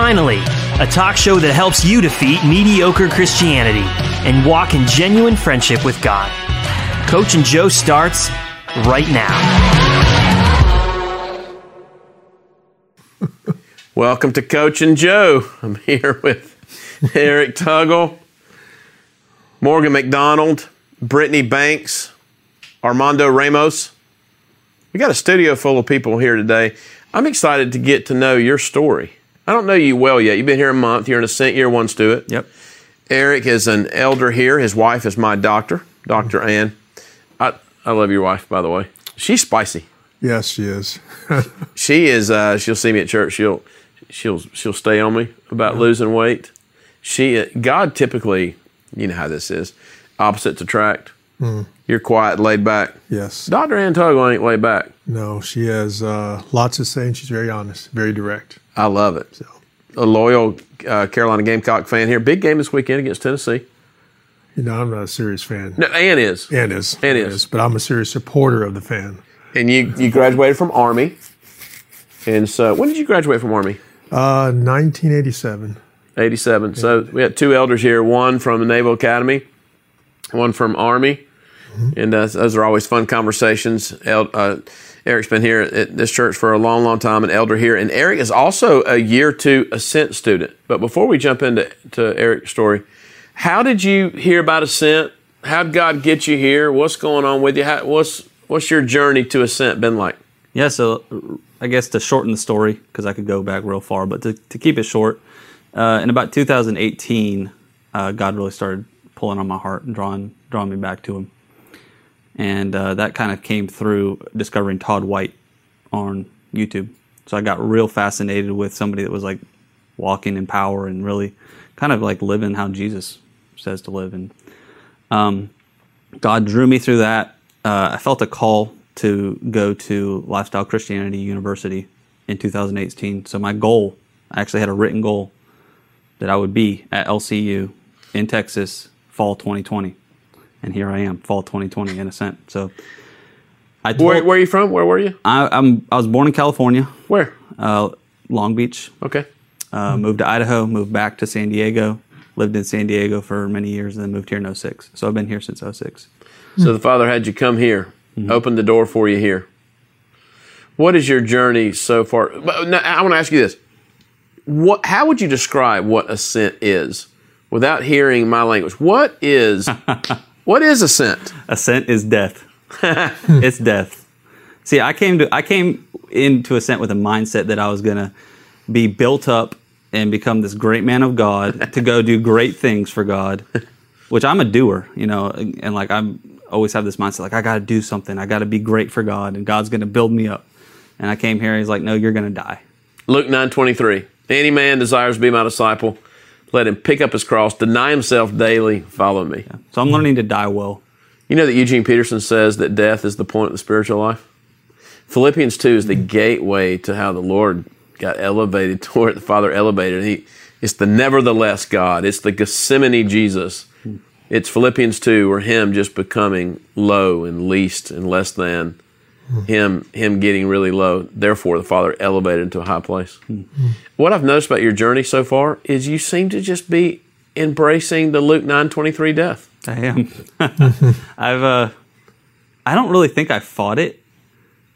Finally, a talk show that helps you defeat mediocre Christianity and walk in genuine friendship with God. Coach and Joe starts right now. Welcome to Coach and Joe. I'm here with Eric Tuggle, Morgan McDonald, Brittany Banks, Armando Ramos. We got a studio full of people here today. I'm excited to get to know your story. I don't know you well yet. You've been here a month. You're an Ascent Year One student. Yep. Eric is an elder here. His wife is my doctor, Dr. Ann. I, I love your wife, by the way. She's spicy. Yes, she is. She is. Uh, she'll see me at church. She'll she'll she'll stay on me about losing weight. She God typically, you know how this is, opposites attract. You're quiet, laid back. yes. Doctor Ann Tuggle ain't laid back. No, she has uh, lots to say, and she's very honest, very direct. I love it. So, A loyal uh, Carolina Gamecock fan here. Big game this weekend against Tennessee. you know, I'm not a serious fan. No, Ann is. Ann is. Ann is. But I'm a serious supporter of the fan. And you you graduated from Army. And so, when did you graduate from Army? Uh, 1987. 87. So we had two elders here, one from the Naval Academy, one from Army. And uh, those are always fun conversations. El- uh, Eric's been here at this church for a long, long time, an elder here. And Eric is also a year two Ascent student. But before we jump into to Eric's story, how did you hear about Ascent? How did God get you here? What's going on with you? How, what's what's your journey to Ascent been like? Yeah, so I guess to shorten the story, because I could go back real far, but to, to keep it short, uh, in about 2018, uh, God really started pulling on my heart and drawing drawing me back to Him, and uh, that kind of came through discovering Todd White on YouTube. So I got real fascinated with somebody that was like walking in power and really kind of like living how Jesus says to live, and um, God drew me through that. Uh, I felt a call to go to Lifestyle Christianity University in 2018. So my goal, I actually had a written goal that I would be at LCU in Texas fall 2020, and here I am, fall 2020 in Ascent. So I told, Where, where are you from? Where were you? I, I'm I was born in California, Where? uh, Long Beach. Okay. Uh, moved to Idaho, moved back to San Diego, lived in San Diego for many years, and then moved here in 06. So I've been here since 06. So the Father had you come here, opened the door for you here. What is your journey so far? Now, I want to ask you this: What? How would you describe what ascent is without hearing my language? What is what is ascent? Ascent is death. it's death. See, I came to I came into Ascent with a mindset that I was gonna be built up and become this great man of God to go do great things for God, which I'm a doer, you know, and, and like I'm always have this mindset like I got to do something, I got to be great for God, and God's gonna build me up. And I came here, and He's like, No, you're gonna die. Luke nine twenty three. Any man desires to be my disciple, let him pick up his cross, deny himself daily, follow me. So I'm learning to die well. You know that Eugene Peterson says that death is the point of the spiritual life? Philippians 2 is the mm-hmm. gateway to how the Lord got elevated toward the Father elevated. He, it's the nevertheless God. It's the Gethsemane Jesus. Mm. It's Philippians 2 where Him just becoming low and least and less than. Him, him getting really low. Therefore, the Father elevated into a high place. What I've noticed about your journey so far is you seem to just be embracing the Luke nine twenty three death. I am. I've uh, I don't really think I fought it.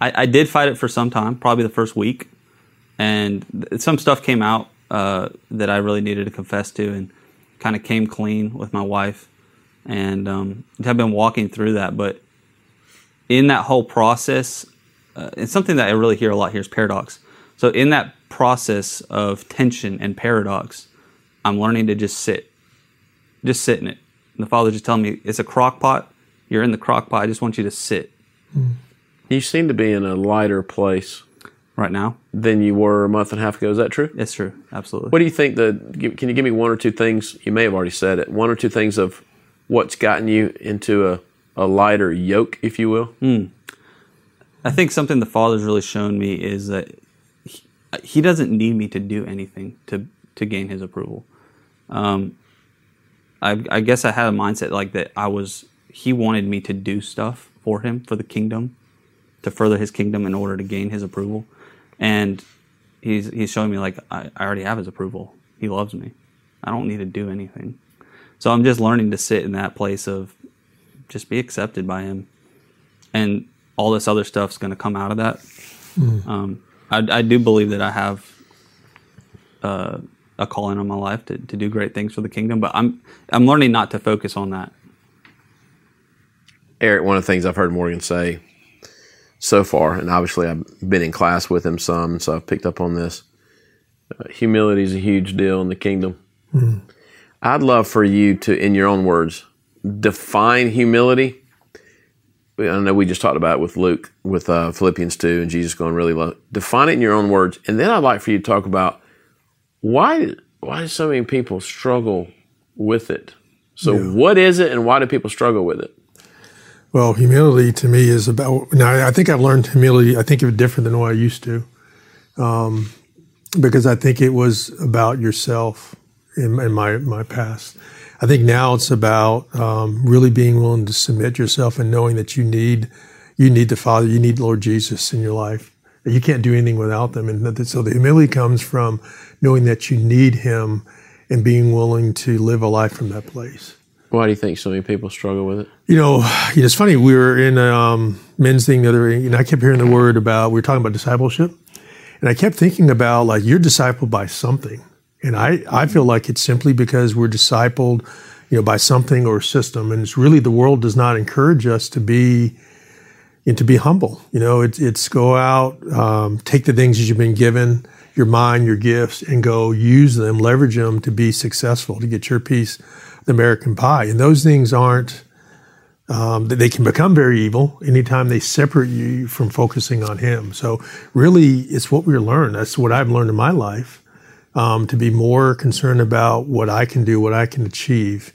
I, I did fight it for some time, probably the first week, and th- some stuff came out uh, that I really needed to confess to, and kind of came clean with my wife, and um, have been walking through that. But in that whole process, uh, it's something that I really hear a lot here is paradox. So in that process of tension and paradox, I'm learning to just sit, just sit in it. And the Father just telling me it's a crock pot. You're in the crock pot. I just want you to sit You seem to be in a lighter place right now. than you were a month and a half ago. Is that true? It's true, absolutely. What do you think? The can you give me one or two things? You may have already said it. One or two things of what's gotten you into a, a lighter yoke, if you will. I think something the Father's really shown me is that he, he doesn't need me to do anything to to gain His approval. Um, I, I guess I had a mindset like that. I was He wanted me to do stuff for Him for the kingdom, to further His kingdom in order to gain His approval, and he's he's showing me like I, I already have his approval. He loves me. I don't need to do anything. So I'm just learning to sit in that place of just be accepted by him, and all this other stuff's going to come out of that. Um, I, I do believe that I have uh, a calling on my life to, to do great things for the kingdom, but I'm I'm learning not to focus on that. Eric, one of the things I've heard Morgan say so far, and obviously I've been in class with him some, so I've picked up on this. Uh, humility is a huge deal in the kingdom. I'd love for you to, in your own words, define humility. I know we just talked about it with Luke, with uh, Philippians 2, and Jesus going really low. Define it in your own words. And then I'd like for you to talk about why, why do so many people struggle with it? So, what is it, and why do people struggle with it? Well, humility to me is about. Now, I think I've learned humility. I think of it different than what I used to, um, because I think it was about yourself in, in my my past. I think now it's about um, really being willing to submit yourself and knowing that you need you need the Father, you need Lord Jesus in your life. You can't do anything without them, and that- so the humility comes from knowing that you need Him and being willing to live a life from that place. Why do you think so many people struggle with it? You know, you know, it's funny. We were in a um, men's thing the other day, and I kept hearing the word about. We were talking about discipleship, and I kept thinking about like you're discipled by something, and I I feel like it's simply because we're discipled, you know, by something or system, and it's really the world does not encourage us to be and to be humble. You know, it's it's go out, um, take the things that you've been given, your mind, your gifts, and go use them, leverage them to be successful, to get your piece the American pie. And those things aren't. Um, they can become very evil anytime they separate you from focusing on Him. So, really, it's what we learn. That's what I've learned in my life um, to be more concerned about what I can do, what I can achieve,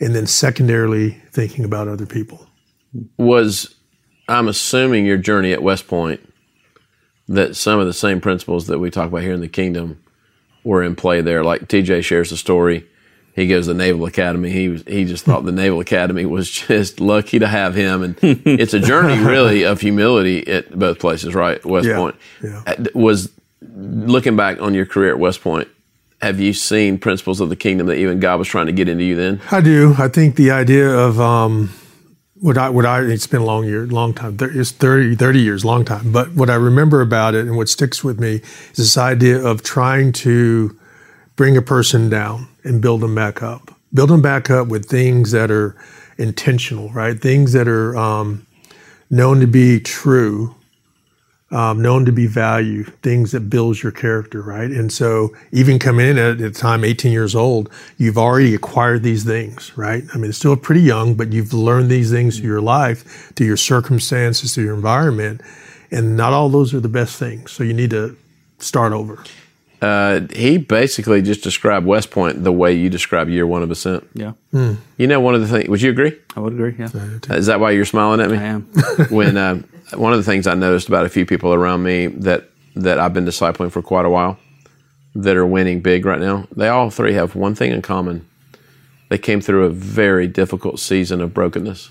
and then secondarily thinking about other people. was I'm assuming your journey at West Point that some of the same principles that we talk about here in the kingdom were in play there. Like TJ shares the story. He goes to the Naval Academy. He was, he just thought the Naval Academy was just lucky to have him, and it's a journey really of humility at both places, right? West Yeah, Point yeah. Uh, was looking back on your career at West Point. Have you seen principles of the kingdom that even God was trying to get into you then? I do. I think the idea of um, what I what I it's been a long year, long time. It's 30, 30 years, long time. But what I remember about it and what sticks with me is this idea of trying to bring a person down and build them back up. Build them back up with things that are intentional, right? Things that are um, known to be true, um, known to be value, things that builds your character, right? And so even coming in at the time, 18 years old, you've already acquired these things, right? I mean, it's still pretty young, but you've learned these things through your life, through your circumstances, through your environment. And not all those are the best things. So you need to start over. Uh, he basically just described West Point the way you describe year one of Ascent. Yeah, You know, one of the things. Would you agree? I would agree. Yeah, Is that why you're smiling at me? I am. when uh, one of the things I noticed about a few people around me that that I've been discipling for quite a while, that are winning big right now, they all three have one thing in common. They came through a very difficult season of brokenness.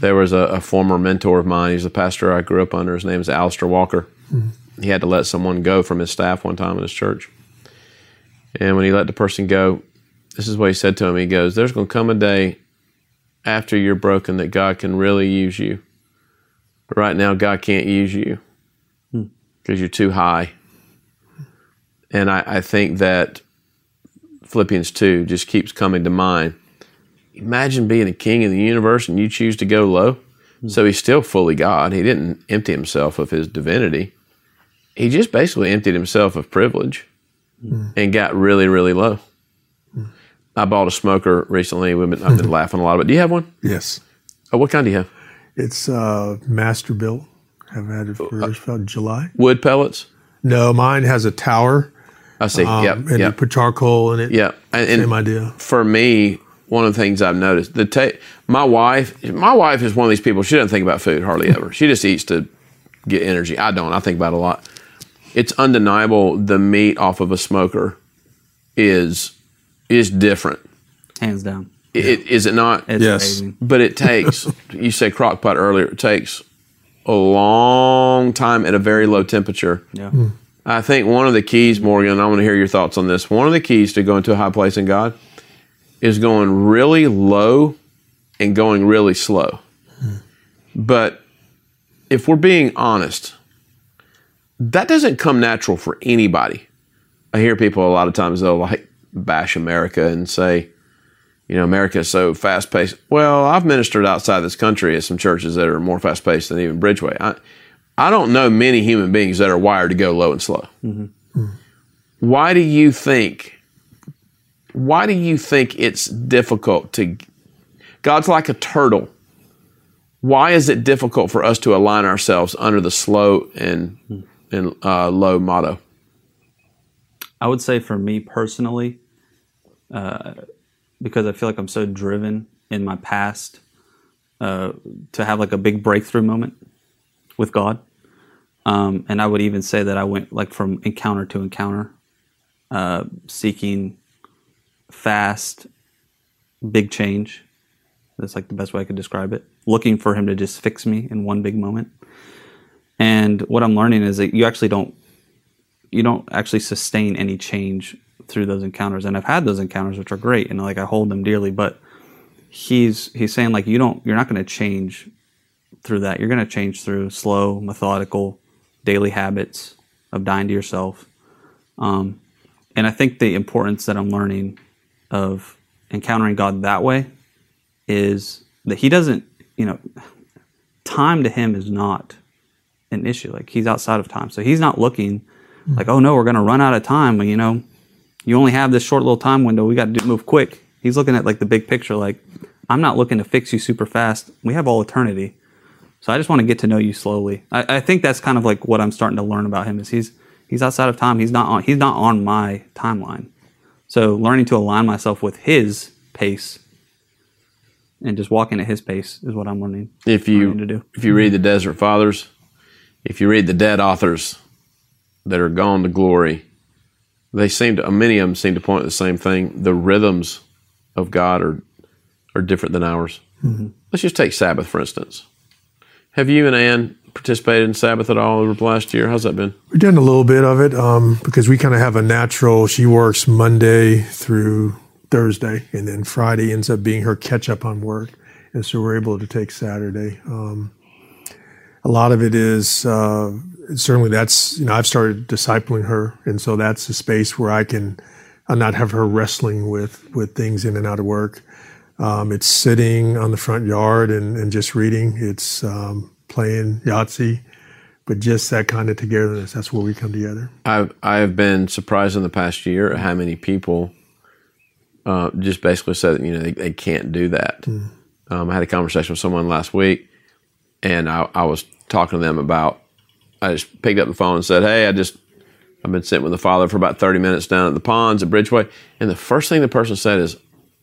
There was a, a former mentor of mine. He's a pastor I grew up under. His name is Alistair Walker. He had to let someone go from his staff one time in his church. And when he let the person go, this is what he said to him. He goes, There's going to come a day after you're broken that God can really use you. But right now, God can't use you hmm. because you're too high. And I, I think that Philippians 2 just keeps coming to mind. Imagine being a king of the universe and you choose to go low. Hmm. So he's still fully God. He didn't empty himself of his divinity. He just basically emptied himself of privilege hmm. and got really, really low. I bought a smoker recently. We've been, I've been laughing a lot about. Do you have one? Yes. Oh, what kind do you have? It's uh, Masterbuilt. Haven't had it for about July. Wood pellets. No, mine has a tower. I see. Um, yep. and Yep. you put charcoal in it. Yeah, and, and Same idea. for me, one of the things I've noticed the ta- my wife, my wife is one of these people. She doesn't think about food hardly ever. She just eats to get energy. I don't. I think about it a lot. It's undeniable. The meat off of a smoker is is different. Hands down. It, is it not? It's Yes. amazing. but it takes. you say crock pot earlier. It takes a long time at a very low temperature Yeah. Hmm. I think one of the keys, Morgan, I want to hear your thoughts on this. One of the keys to going to a high place in God is going really low and going really slow. Hmm. But if we're being honest, that doesn't come natural for anybody. I hear people a lot of times they'll like bash America and say, you know, America is so fast paced. Well, I've ministered outside this country at some churches that are more fast paced than even Bridgeway. I, I don't know many human beings that are wired to go low and slow. Mm-hmm. Why do you think? Why do you think it's difficult to? God's like a turtle. Why is it difficult for us to align ourselves under the slow and and uh, low motto? I would say for me personally, uh, because I feel like I'm so driven in my past uh, to have like a big breakthrough moment with God. Um, and I would even say that I went like from encounter to encounter, uh, seeking fast, big change. That's like the best way I could describe it. Looking for Him to just fix me in one big moment. And what I'm learning is that you actually don't, you don't actually sustain any change through those encounters. And I've had those encounters, which are great, and like I hold them dearly. But he's he's saying like you don't, you're not going to change through that. You're going to change through slow, methodical, daily habits of dying to yourself. Um, and I think the importance that I'm learning of encountering God that way is that He doesn't, you know, time to Him is not an issue. Like He's outside of time. So He's not looking like, oh no, we're going to run out of time. You know, you only have this short little time window. We got to move quick. He's looking at like the big picture. Like, I'm not looking to fix you super fast. We have all eternity. So I just want to get to know you slowly. I, I, think that's kind of like what I'm starting to learn about him is he's he's outside of time. He's not on he's not on my timeline. So learning to align myself with his pace and just walking at his pace is what I'm learning. If you learning to do. if you read the Desert Fathers, if you read the dead authors that are gone to glory, they seem to many of them seem to point to the same thing. The rhythms of God are are different than ours. Mm-hmm. Let's just take Sabbath for instance. Have you and Ann participated in Sabbath at all over the last year? How's that been? We've done a little bit of it um, because we kind of have a natural. She works Monday through Thursday, and then Friday ends up being her catch up on work, and so we're able to take Saturday. Um, a lot of it is uh, certainly that's you know I've started discipling her, and so that's a space where I can I'll not have her wrestling with with things in and out of work. Um, it's sitting on the front yard and, and just reading. It's um, playing Yahtzee, but just that kind of togetherness. That's where we come together. I've I've been surprised in the past year at how many people uh, just basically said you know they, they can't do that. Mm. Um, I had a conversation with someone last week, and I, I was talking to them about. I just picked up the phone and said, "Hey, I just I've been sitting with the father for about 30 minutes down at the ponds at Bridgeway. And the first thing the person said is,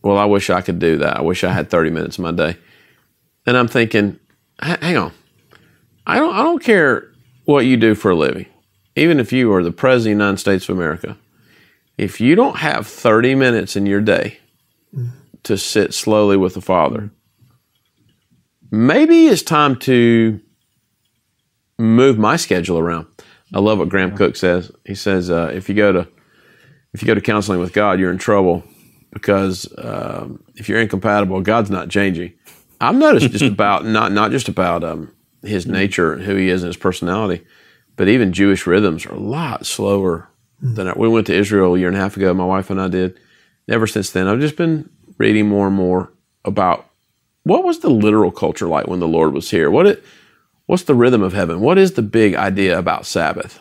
well, I wish I could do that. I wish I had 30 minutes of my day. And I'm thinking, hang on. I don't, I don't care what you do for a living. Even if you are the President of the United States of America, if you don't have 30 minutes in your day to sit slowly with the Father, maybe it's time to move my schedule around. I love what Graham Cooke says. He says, uh, if you go to if you go to counseling with God, you're in trouble because um, if you're incompatible, God's not changing. I've noticed just about not not just about um, his nature and who he is and his personality, but even Jewish rhythms are a lot slower than our, we went to Israel a year and a half ago. My wife and I did. Ever since then, I've just been reading more and more about what was the literal culture like when the Lord was here. What it, what's the rhythm of heaven? What is the big idea about Sabbath?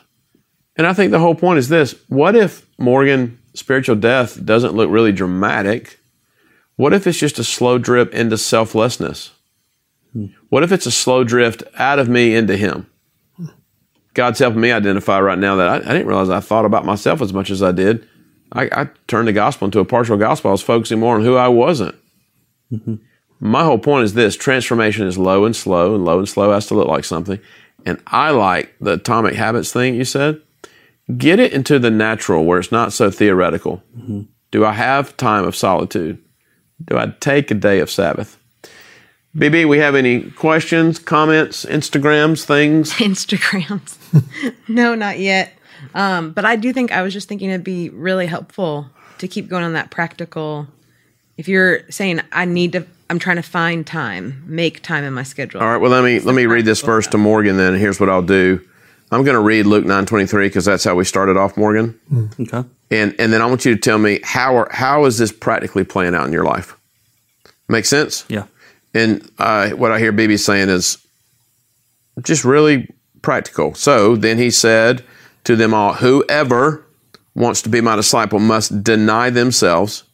And I think the whole point is this: What if Morgan spiritual death doesn't look really dramatic, what if it's just a slow drip into selflessness? What if it's a slow drift out of me into Him? God's helping me identify right now that I, I didn't realize I thought about myself as much as I did. I, I, turned the gospel into a partial gospel. I was focusing more on who I wasn't. Mm-hmm. My whole point is this transformation is low and slow, and low and slow has to look like something. And I like the atomic habits thing you said get it into the natural where it's not so theoretical. Mm-hmm. Do I have time of solitude? Do I take a day of Sabbath? BB, we have any questions, comments, Instagrams, things? Instagrams. no, not yet. Um, but I do think I was just thinking it'd be really helpful to keep going on that practical. If you're saying I need to, I'm trying to find time, make time in my schedule. All right. Well, let me let me read this verse to Morgan. Then here's what I'll do. I'm going to read Luke 9:23 because that's how we started off, Morgan. Okay. And and then I want you to tell me how are, how is this practically playing out in your life? Make sense? Yeah. And uh, what I hear BB saying is just really practical. So then he said to them all, Whoever wants to be my disciple must deny themselves,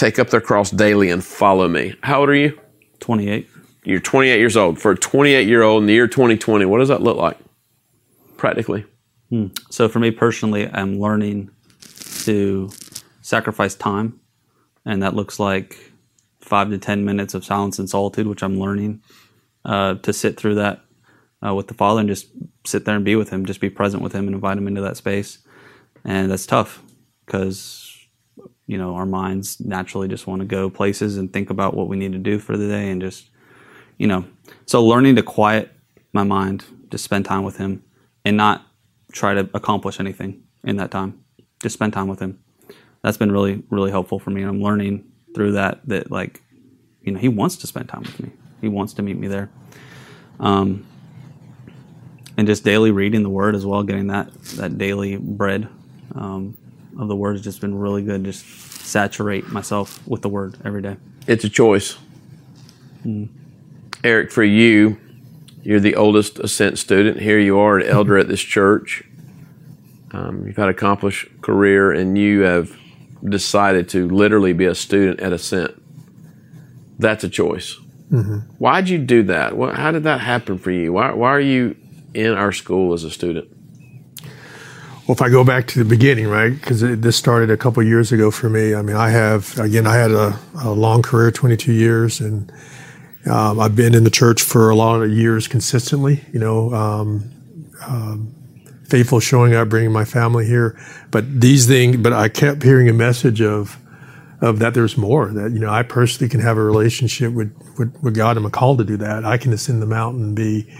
take up their cross daily, and follow me. How old are you? 28. You're 28 years old. For a 28 year old in the year 2020, what does that look like practically? So for me personally, I'm learning to sacrifice time, and that looks like five to ten minutes of silence and solitude, which I'm learning uh, to sit through that uh, with the Father and just sit there and be with Him, just be present with Him, and invite Him into that space. And that's tough because you know our minds naturally just want to go places and think about what we need to do for the day, and just you know, so learning to quiet my mind, to spend time with Him, and not try to accomplish anything in that time. Just spend time with him. That's been really, really helpful for me. And I'm learning through that that like, you know, he wants to spend time with me. He wants to meet me there. Um, and just daily reading the word as well, getting that that daily bread um, of the word has just been really good. Just saturate myself with the word every day. It's a choice. Eric, for you, you're the oldest Ascent student. Here you are, an elder at this church. Um, you've had an accomplished career, and you have decided to literally be a student at Ascent. That's a choice. Why'd you do that? What, how did that happen for you? Why, why are you in our school as a student? Well, if I go back to the beginning, right, because this started a couple years ago for me. I mean, I have again, I had a, a long career, 22 years, and um, I've been in the church for a lot of years consistently. You know, um, um, faithful, showing up, bringing my family here. But these things, but I kept hearing a message of of that there's more that you know I personally can have a relationship with with, with God. I'm called to do that. I can ascend the mountain and be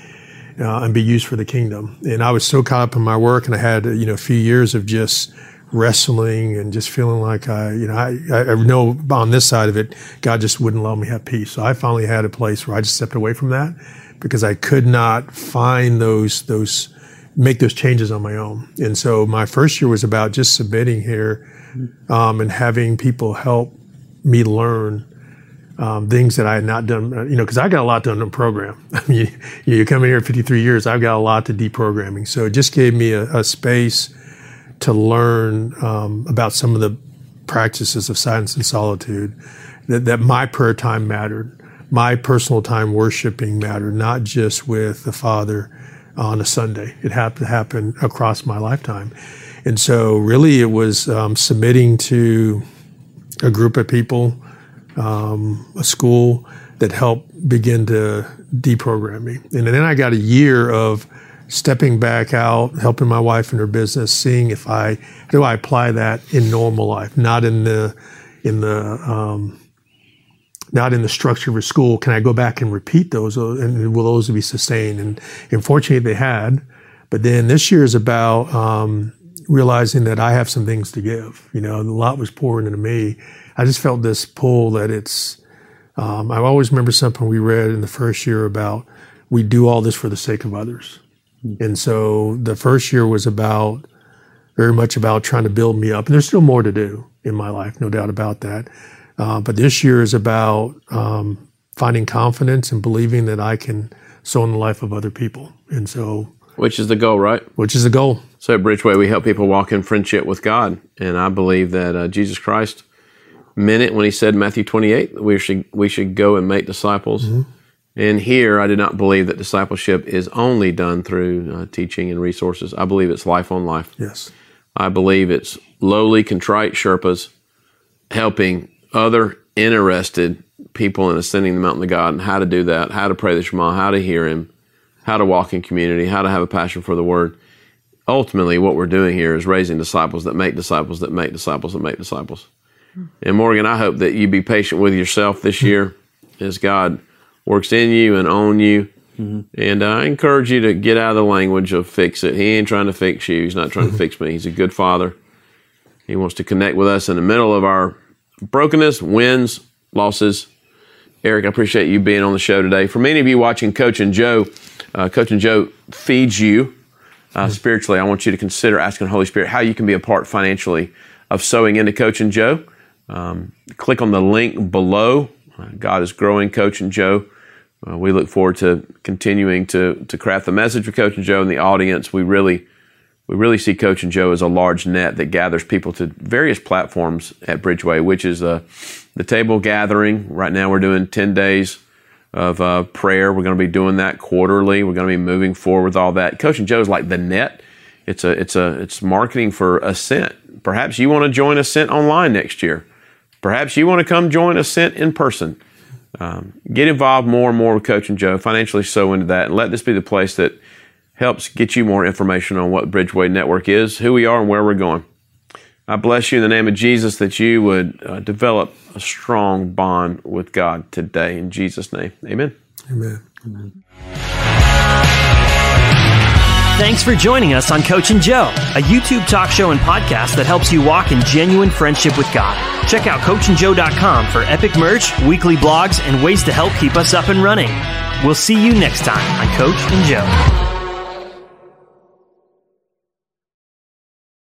uh, and be used for the kingdom. And I was so caught up in my work, and I had you know a few years of just wrestling and just feeling like I, you know, I, I know on this side of it, God just wouldn't allow me have peace. So I finally had a place where I just stepped away from that because I could not find those those make those changes on my own. And so my first year was about just submitting here um, and having people help me learn um, things that I had not done, uh, you know, because I got a lot done in the program. I mean, you, you come in here 53 years, I've got a lot to deprogramming. So it just gave me a, a space to learn um, about some of the practices of silence and solitude, that, that my prayer time mattered, my personal time worshiping mattered, not just with the Father on a Sunday. It had to happen across my lifetime. And so, really, it was um, submitting to a group of people, um, a school that helped begin to deprogram me. And then I got a year of stepping back out, helping my wife in her business, seeing if I do I apply that in normal life, not in the in the um, not in the structure of a school. Can I go back and repeat those, uh, and will those be sustained? And unfortunately, they had. But then this year is about um, realizing that I have some things to give. You know, a lot was pouring into me. I just felt this pull that it's. Um, I always remember something we read in the first year about we do all this for the sake of others. And so the first year was about very much about trying to build me up. And there's still more to do in my life, no doubt about that. Uh, but this year is about um, finding confidence and believing that I can sow in the life of other people. And so, Which is the goal, right? which is the goal. So at Bridgeway, we help people walk in friendship with God, and I believe that uh, Jesus Christ it when He said Matthew 28 we should we should go and make disciples. And here, I do not believe that discipleship is only done through uh, teaching and resources. I believe it's life on life. Yes. I believe it's lowly, contrite Sherpas helping other interested people in ascending the mountain of God and how to do that, how to pray the Shema, how to hear Him, how to walk in community, how to have a passion for the Word. Ultimately, what we're doing here is raising disciples that make disciples that make disciples that make disciples. And Morgan, I hope that you be patient with yourself this year as God works in you and on you And uh, I encourage you to get out of the language of fix it. He ain't trying to fix you. He's not trying to fix me. He's a good father. He wants to connect with us in the middle of our brokenness, wins, losses. Eric, I appreciate you being on the show today. For many of you watching Coach and Joe, uh, Coach and Joe feeds you uh, spiritually. I want you to consider asking the Holy Spirit how you can be a part financially of sowing into Coach and Joe. Um, click on the link below. Uh, God is growing Coach and Joe. Uh, we look forward to continuing to to craft the message for Coach and Joe and the audience. We really we really see Coach and Joe as a large net that gathers people to various platforms at Bridgeway, which is uh, the table gathering. Right now, we're doing ten days of uh, prayer. We're going to be doing that quarterly. We're going to be moving forward with all that. Coach and Joe is like the net. It's a it's a it's marketing for Ascent. Perhaps you want to join Ascent online next year. Perhaps you want to come join Ascent in person. Um, get involved more and more with Coach and Joe. Financially sow into that, and let this be the place that helps get you more information on what Bridgeway Network is, who we are, and where we're going. I bless you in the name of Jesus that you would uh, develop a strong bond with God today. In Jesus' name, amen. amen. Amen. Thanks for joining us on Coach and Joe, a YouTube talk show and podcast that helps you walk in genuine friendship with God. Check out coachandjoe.com for epic merch, weekly blogs, and ways to help keep us up and running. We'll see you next time on Coach and Joe.